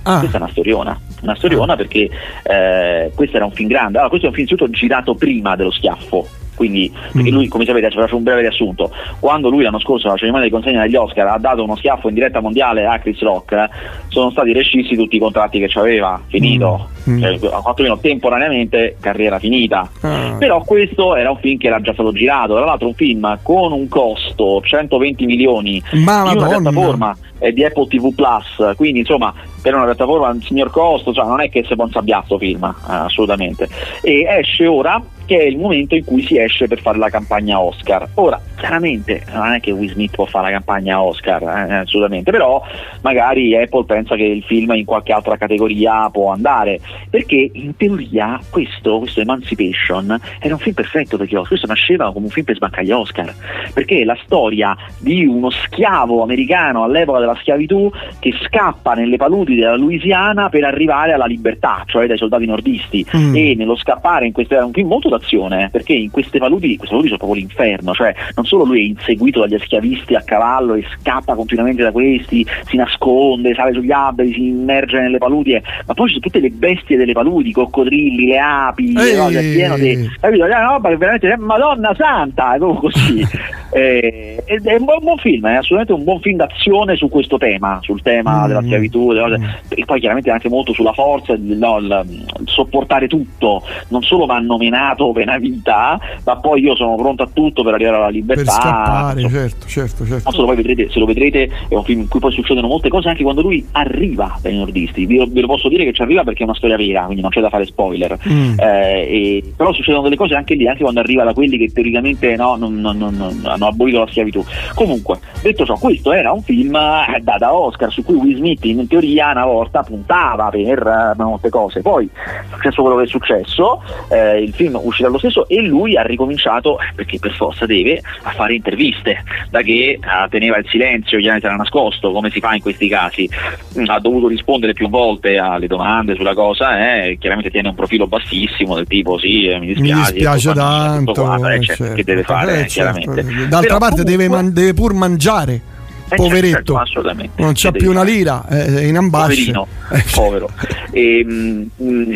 Ah, Questa è una storiona, una storiona perché eh, questo era un film grande. Allora, questo è un film innanzitutto girato prima dello schiaffo. Quindi, perché Mm. lui, come sapete, ci faccio un breve riassunto. Quando lui l'anno scorso alla cerimonia di consegna degli Oscar ha dato uno schiaffo in diretta mondiale a Chris Rock, sono stati rescissi tutti i contratti che aveva, finito. Mm. Cioè, quantomeno temporaneamente carriera finita. ah. Però questo era un film che era già stato girato, tra l'altro un film con un costo 120 milioni Ma di una piattaforma eh, di Apple TV Plus, quindi insomma per una piattaforma un signor costo, cioè non è che si può insabbiare sto film, eh, assolutamente. E esce ora che è il momento in cui si esce per fare la campagna Oscar. Ora, chiaramente non è che Will Smith può fare la campagna Oscar, eh, assolutamente, però magari Apple pensa che il film in qualche altra categoria può andare, perché in teoria questo, questo Emancipation era un film perfetto per gli Oscar, questo nasceva come un film per sbancare gli Oscar, perché la storia di uno schiavo americano all'epoca della schiavitù che scappa nelle paludi della Louisiana per arrivare alla libertà, cioè dai soldati nordisti Mm. e nello scappare in questo era un film molto d'azione situazione, perché in queste paludi, queste paludi sono proprio l'inferno, cioè non solo lui è inseguito dagli schiavisti a cavallo e scappa continuamente da questi, si nasconde, sale sugli alberi, si immerge nelle paludie, ma poi ci sono tutte le bestie delle paludi, i coccodrilli, le api, le cose, è pieno di... capito? È una roba che veramente Madonna Santa, è proprio così. eh, è un buon, buon, film, è assolutamente un buon film d'azione su questo tema, sul tema mm. della schiavitù, mm. e poi chiaramente anche molto sulla forza, no, il, il sopportare tutto, non solo mi hanno menato per una vita, ma poi io sono pronto a tutto per arrivare alla libertà. Per scappare, certo, certo, certo. Non solo poi vedrete, se lo vedrete, è un film in cui poi succedono molte cose anche quando lui arriva dai nordisti. Vi, ve lo posso dire che ci arriva perché è una storia vera, quindi non c'è da fare spoiler. Mm. Eh, e, però succedono delle cose anche lì, anche quando arriva da quelli che teoricamente no, non, non, non, hanno abolito la schiavitù. Comunque, detto ciò, questo era un film eh, da, da Oscar su cui Will Smith in teoria una volta puntava per uh, molte cose. Poi è successo quello che è successo, eh, il film uscirà lo stesso e lui ha ricominciato, perché per forza deve, a fare interviste, da che uh, teneva il silenzio, chiaramente era nascosto, come si fa in questi casi, mm, ha dovuto rispondere più volte alle domande sulla cosa, eh, chiaramente tiene un profilo bassissimo del tipo sì, eh, mi dispiace, mi dispiace tanto, quanto, eh, certo. che deve fare, certo. chiaramente. D'altra Però parte deve, man- deve pur mangiare eh, poveretto, certo, non c'ha più una lira, è in ambascia. Eh, povero. E, mh, mm,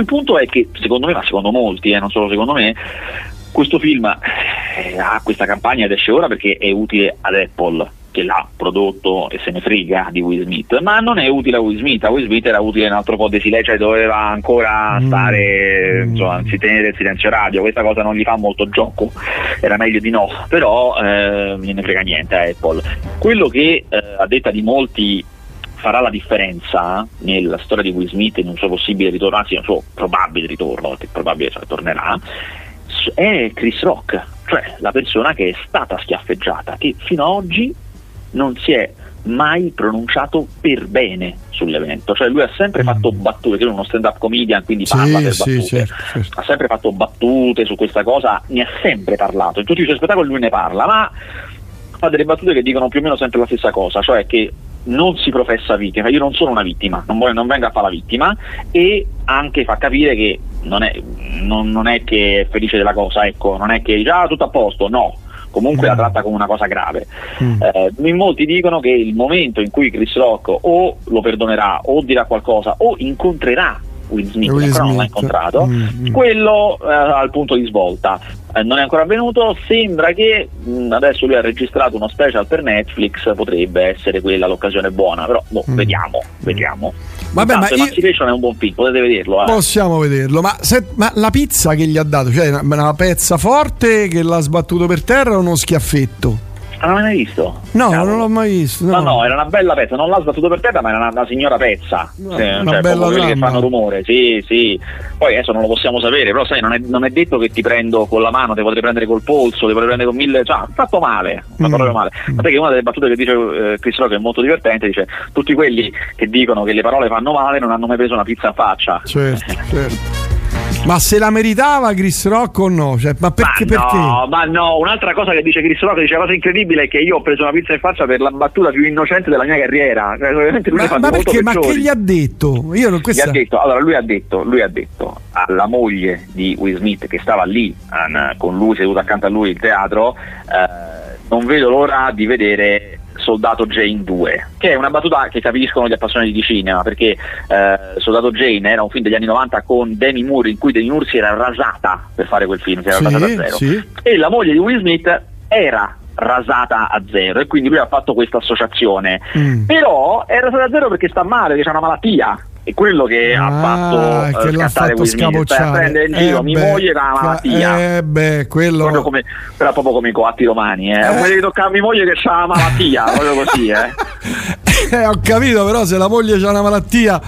il punto è che secondo me, ma secondo molti, eh, non solo secondo me, questo film eh, ha questa campagna ed esce ora perché è utile ad Apple che l'ha prodotto e se ne frega di Will Smith, ma non è utile a Will Smith, a Will Smith era utile un altro po' di silenzio, cioè doveva ancora mm. stare, insomma, anzi tenere il silenzio radio, questa cosa non gli fa molto gioco, era meglio di no, però eh, non ne frega niente a Apple. Quello che eh, a detta di molti farà la differenza nella storia di Will Smith in un suo possibile ritorno, anzi in un suo probabile ritorno, perché probabile cioè, tornerà, è Chris Rock, cioè la persona che è stata schiaffeggiata, che fino ad oggi non si è mai pronunciato per bene sull'evento, cioè lui ha sempre mm. fatto battute, che è uno stand-up comedian, quindi sì, parla per battute, sì, certo, certo. ha sempre fatto battute su questa cosa, ne ha sempre parlato, in tutti i suoi spettacoli lui ne parla, ma fa delle battute che dicono più o meno sempre la stessa cosa, cioè che non si professa vittima, io non sono una vittima, non, voglio, non vengo a fare la vittima e anche fa capire che non è, non, non è che è felice della cosa, ecco, non è che dice ah tutto a posto, no, comunque mm. la tratta come una cosa grave. Mm. Eh, in molti dicono che il momento in cui Chris Rock o lo perdonerà o dirà qualcosa o incontrerà Will Smith, Will ancora non l'ha incontrato, mm, mm. quello eh, al punto di svolta. Eh, non è ancora avvenuto, sembra che mh, mm, adesso lui ha registrato uno special per Netflix, potrebbe essere quella l'occasione buona, però boh, mm. vediamo, vediamo. Vabbè, Intanto, ma Emancipation io... è un buon film, potete vederlo. Eh. Possiamo vederlo, ma, se, ma, la pizza che gli ha dato, cioè una, una pezza forte che l'ha sbattuto per terra o uno schiaffetto? Non l'hai mai visto? No, Cavolo. non l'ho mai visto. No. no, no, era una bella pezza, non l'ha sbattuto per terra, ma era una, una signora pezza. No, cioè, una cioè, bella quelli che fanno rumore, sì, sì. Poi adesso non lo possiamo sapere, però sai, non è, non è, detto che ti prendo con la mano, ti potrei prendere col polso, ti potrei prendere con mille. Cioè, fatto male, fatto mm. proprio male. Ma che una delle battute che dice eh, Chris Rock è molto divertente, dice tutti quelli che dicono che le parole fanno male non hanno mai preso una pizza in faccia. Certo, certo. Ma se la meritava Chris Rock o no? Cioè, ma perché? Ma no, perché? ma no, un'altra cosa che dice Chris Rock, dice la cosa incredibile è che io ho preso una pizza in faccia per la battuta più innocente della mia carriera. Cioè, ma, ma perché? Ma che gli ha detto? Io non questa... gli ha detto? Allora lui ha detto, lui ha detto alla moglie di Will Smith che stava lì con lui seduto accanto a lui in teatro, uh, non vedo l'ora di vedere Soldato Jane 2, che è una battuta che capiscono gli appassionati di cinema, perché eh, Soldato Jane era un film degli anni 90 con Demi Moore, in cui Demi Moore si era rasata per fare quel film, si era sì, rasata a zero. Sì. E la moglie di Will Smith era rasata a zero e quindi lui ha fatto questa associazione. Mm. Però è rasata a zero perché sta male, perché ha una malattia è quello che ah, ha fatto che uh, l'ha fatto scabocciare prendere in giro eh mia beh, moglie una malattia eh beh, quello... proprio come, però proprio come i coatti romani eh. eh. quelli toccare mia moglie che ha una malattia proprio così eh. eh ho capito però se la moglie ha una malattia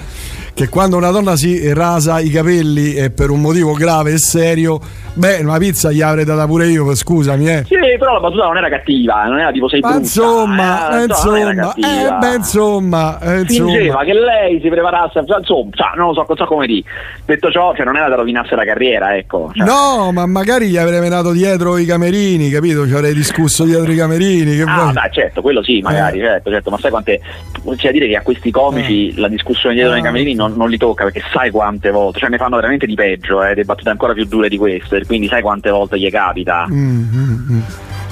che quando una donna si rasa i capelli è per un motivo grave e serio Beh, una pizza gli avrei data pure io, scusami. Eh. Sì, però la battuta non era cattiva, non era tipo sei Ma brutta. Insomma, eh, insomma, eh, beh, insomma, eh, Fingeva che lei si preparasse, insomma, cioè, non lo so, so come dire. Detto ciò, cioè, non era da rovinarsi la carriera, ecco. Cioè. No, ma magari gli avrei menato dietro i camerini, capito? Ci avrei discusso dietro i camerini. Che ah, dai, certo, quello sì, magari, eh. certo, certo. Ma sai quante. Da dire che a questi comici eh. la discussione dietro i camerini non non, non, li tocca perché sai quante volte, cioè ne fanno veramente di peggio, eh, dei battute ancora più dure di queste, quindi sai quante volte gli capita. Mm-hmm.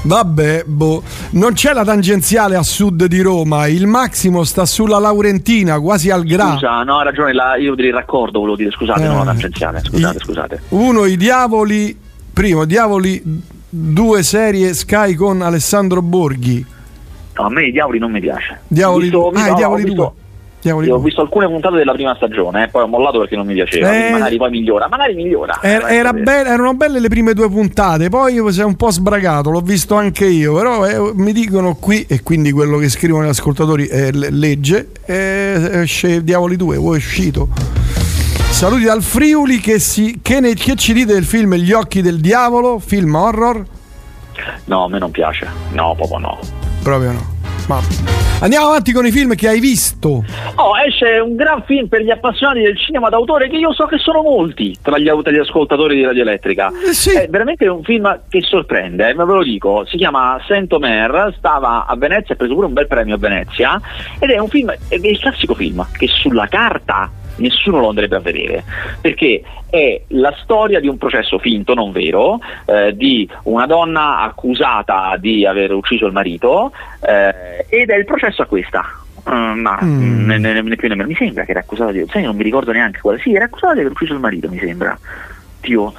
Vabbè, boh. Non c'è la tangenziale a sud di Roma, il massimo sta sulla Laurentina, quasi al grado. Scusa, no, ha ragione, la, io del raccordo volevo dire, scusate, eh, non la eh. tangenziale, scusate, i, scusate. Uno, i diavoli, primo, diavoli, due serie Sky con Alessandro Borghi. No, a me i diavoli non mi piace. Diavoli, visto, ah, no, i diavoli 2. Io ho visto alcune puntate della prima stagione, eh, poi ho mollato perché non mi piaceva. Eh, magari poi migliora, magari migliora. Er-, era, era be- erano belle le prime due puntate, poi si è un po' sbragato, l'ho visto anche io, però eh, mi dicono qui, e quindi quello che scrivono gli ascoltatori eh, è legge, eh, esce Diavoli 2, o è uscito. Saluti dal Friuli che, si, che, ne, che ci dite del film Gli occhi del diavolo, film horror? No, a me non piace, no, proprio no. Proprio no. Ma andiamo avanti con i film che hai visto. Oh, esce un gran film per gli appassionati del cinema d'autore che io so che sono molti tra gli, tra gli ascoltatori di Radio Elettrica. Eh, sì. È veramente un film che sorprende, eh, ve lo dico. Si chiama Saint Omer, stava a Venezia, ha preso pure un bel premio a Venezia ed è un film, è il classico film che sulla carta nessuno lo andrebbe a vedere, perché è la storia di un processo finto, non vero, eh, di una donna accusata di aver ucciso il marito eh, ed è il processo a questa. Uh, ma mm. né, né, né più nemmeno mi sembra che era accusata di sai non mi ricordo neanche quale sì era accusata di aver ucciso il marito mi sembra Dio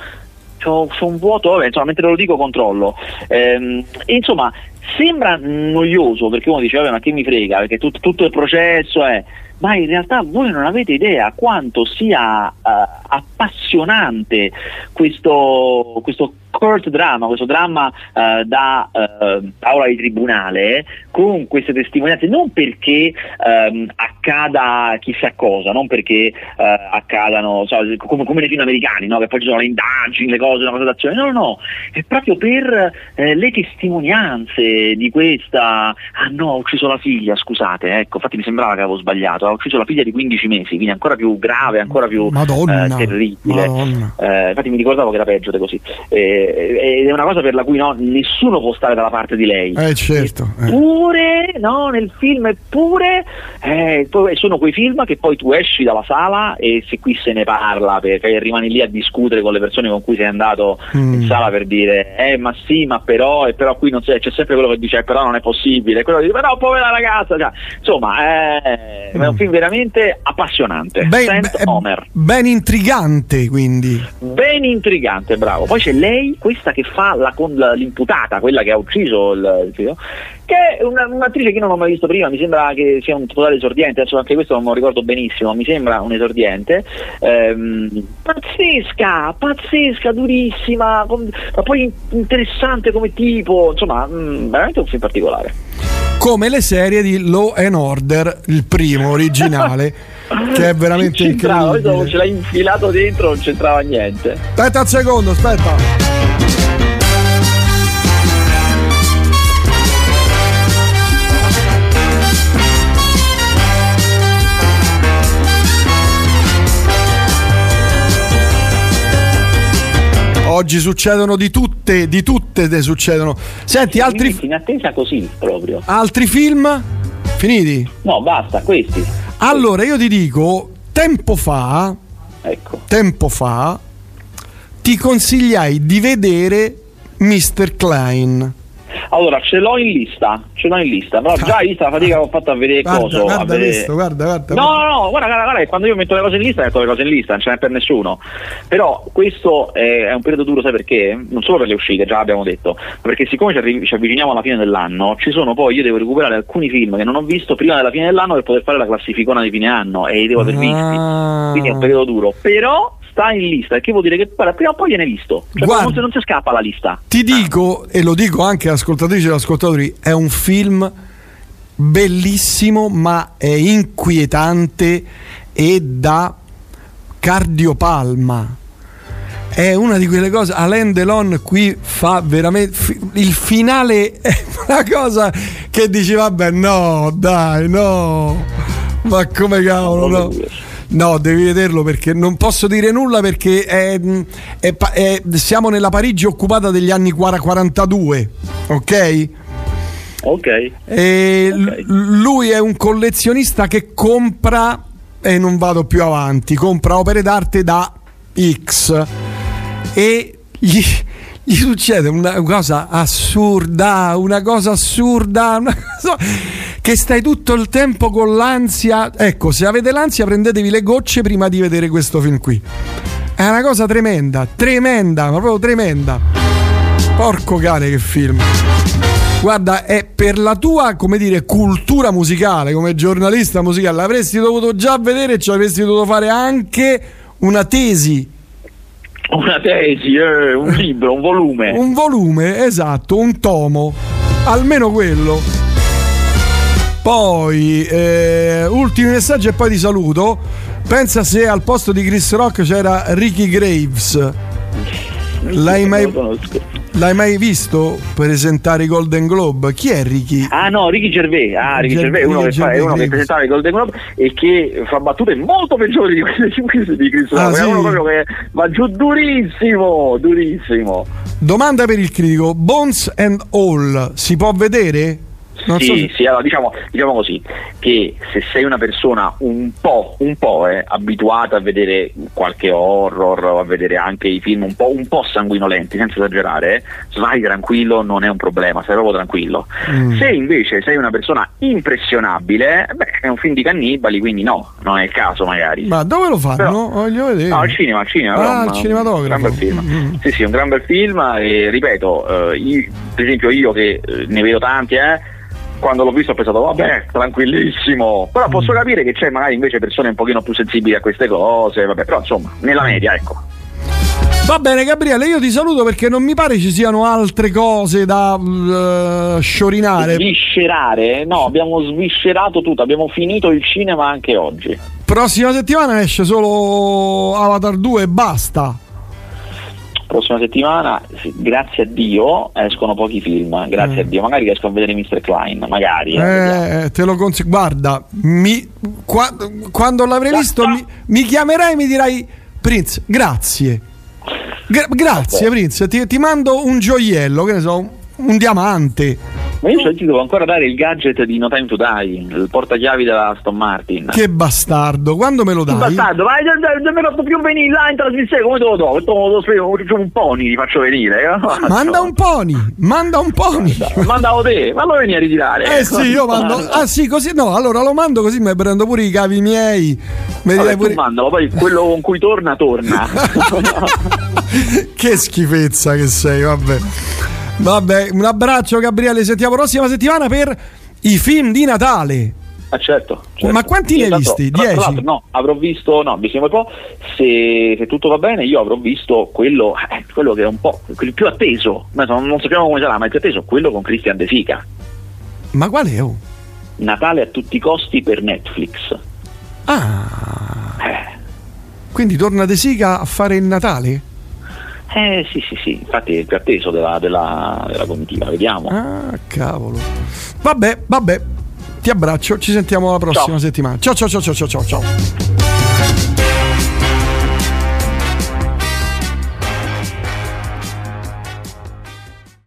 c'ho, c'ho un vuoto vabbè insomma mentre lo dico controllo ehm, e insomma sembra noioso perché uno dice vabbè ma che mi frega perché tut, tutto il processo è ma in realtà voi non avete idea quanto sia uh, appassionante questo, questo court drama, questo dramma uh, da uh, aula di tribunale con queste testimonianze, non perché um, accada chissà cosa, non perché uh, accadano so, come, come, nei film americani, no? che poi ci sono le indagini, le cose, una cosa d'azione, no, no, no, è proprio per eh, le testimonianze di questa, ah no, ho ucciso la figlia, scusate, ecco, infatti mi sembrava che avevo sbagliato, ha ucciso la figlia di 15 mesi, quindi ancora più grave, ancora più Madonna, terribile, Madonna. infatti mi ricordavo che era peggio di così. Eh, ed è una cosa per la cui no, nessuno può stare dalla parte di lei. Eh certo. Eppure, eh. no, nel film eppure eh, sono quei film che poi tu esci dalla sala e se qui se ne parla perché rimani lì a discutere con le persone con cui sei andato mm. in sala per dire eh ma sì, ma però, e però qui non c'è, c'è sempre quello che dice eh, però non è possibile, quello che dice però povera ragazza, cioè, insomma eh, mm. è un film veramente appassionante. Ben, ben, ben intrigante quindi. Ben intrigante, bravo. Poi c'è lei questa che fa la, la, l'imputata, quella che ha ucciso il, il figlio, che è una, un'attrice che non ho mai visto prima, mi sembra che sia un totale esordiente, adesso anche questo non lo ricordo benissimo, mi sembra un esordiente, ehm, pazzesca, pazzesca, durissima, ma poi interessante come tipo, insomma, mh, mm, veramente un film particolare. Come le serie di Law and Order, il primo originale. che è veramente incredibile. Ce l'ha infilato dentro, non c'entrava niente. Aspetta un secondo, aspetta. Oggi succedono di tutte, di tutte ne succedono. Senti, altri in attesa così proprio. Altri film? Finiti? No, basta, questi. Allora, io ti dico, tempo fa Ecco. Tempo fa ti consigliai di vedere Mr. Klein. Allora, ce l'ho in lista, ce l'ho in lista, però già visto la fatica che ho fatto a vedere guarda, coso. Guarda, a vedere... Questo, guarda, guarda, no, no, no, guarda, guarda, guarda, quando io metto le cose in lista, metto le cose in lista, non ce n'è per nessuno. Però questo è, un periodo duro, sai perché? Non solo per le uscite, già l'abbiamo detto, ma perché siccome ci, arri- ci, avviciniamo alla fine dell'anno, ci sono poi, io devo recuperare alcuni film che non ho visto prima della fine dell'anno per poter fare la classificona di fine anno e li devo aver visti. Ah. Quindi è un periodo duro. Però sta in lista, che vuol dire che prima o poi viene visto. Cioè, Guarda, non, si, non si scappa la lista. Ti dico, e lo dico anche ascoltatrici e ascoltatori, è un film bellissimo, ma è inquietante e da cardiopalma. È una di quelle cose. Alain Delon qui fa veramente. Il finale è una cosa che dici, vabbè, no, dai, no. Ma come cavolo, no. No, devi vederlo perché non posso dire nulla perché è, è, è, siamo nella Parigi occupata degli anni 42, ok? Ok. E okay. lui è un collezionista che compra e non vado più avanti, compra opere d'arte da X e gli, gli succede una cosa assurda, una cosa assurda, una cosa che stai tutto il tempo con l'ansia. Ecco, se avete l'ansia prendetevi le gocce prima di vedere questo film qui. È una cosa tremenda, tremenda, ma proprio tremenda. Porco cane che film. Guarda, è per la tua, come dire, cultura musicale, come giornalista musicale, l'avresti dovuto già vedere e ci avresti dovuto fare anche una tesi. Una tesi, eh, un libro, un volume. Un volume, esatto, un tomo. Almeno quello. Poi, eh, ultimi messaggi e poi ti saluto. Pensa se al posto di Chris Rock c'era Ricky Graves. L'hai mai, l'hai mai visto presentare i Golden Globe? Chi è Ricky? Ah no, Ricky Gervais, ah, Ricky Gervais è uno, che, fa, è uno che presentava i Golden Globe e che fa battute molto peggiori di quelle di Chris Rock. Ah, sì? È uno proprio che va giù durissimo, durissimo. Domanda per il critico: Bones and All si può vedere? Non sì, so se... sì, allora diciamo, diciamo, così, che se sei una persona un po', un po' eh, abituata a vedere qualche horror o a vedere anche i film un po', un po sanguinolenti, senza esagerare, eh, vai tranquillo, non è un problema, stai proprio tranquillo. Mm. Se invece sei una persona impressionabile, beh, è un film di cannibali, quindi no, non è il caso magari. Ma dove lo fanno? Però, Voglio vedere. No, al cinema, al cinema. Ah, al cinematografo. Un gran bel film. Mm. Sì, sì, un gran bel film e ripeto, eh, io, per esempio io che eh, ne vedo tanti, eh, quando l'ho visto ho pensato vabbè tranquillissimo però posso mm. capire che c'è magari invece persone un pochino più sensibili a queste cose vabbè però insomma nella media ecco Va bene Gabriele, io ti saluto perché non mi pare ci siano altre cose da uh, sciorinare. Sviscerare? No, abbiamo sviscerato tutto, abbiamo finito il cinema anche oggi. Prossima settimana esce solo Avatar 2 e basta prossima settimana, grazie a Dio, escono pochi film. Grazie mm. a Dio, magari riesco a vedere Mr. Klein. Magari. Eh, eh te lo consiglio. Guarda, mi, qua, quando l'avrai visto, mi, mi, chiamerai e mi dirai, Prince, grazie. Gra- grazie, okay. Prince. Ti, ti, mando un gioiello, che ne so, un diamante. Ma io ti devo ancora dare il gadget di No Time to Die, il portachiavi della Aston Martin. Che bastardo, quando me lo dai? Che bastardo, vai, non mi fatto più venire là in trasmissione, come te lo do? C'è un pony, ti faccio venire. Eh? Manda un pony, manda un pony. Mandavo te, ma lo veni a ritirare. Eh sì, io mando. Ah sì, così no, allora lo mando così mi prendo pure i cavi miei. Mi Vabbè, pure... mandalo, poi quello con cui torna, torna. che schifezza che sei, vabbè. Vabbè, un abbraccio Gabriele, sentiamo prossima settimana per i film di Natale. Ah, certo, certo. Ma quanti ne hai visti? 10? No, avrò visto, no, mi sembra un po'. Se, se, tutto va bene, io avrò visto quello, eh, quello che è un po' il più atteso. Non, non sappiamo come sarà, ma il più atteso, quello con Christian De Sica. Ma qual è? Oh? Natale a tutti i costi per Netflix. Ah. Eh. Quindi torna De Sica a fare il Natale? Eh sì sì sì, infatti è il più atteso della, della, della comitiva, vediamo. Ah cavolo. Vabbè, vabbè, ti abbraccio, ci sentiamo la prossima ciao. settimana. Ciao ciao ciao ciao ciao ciao.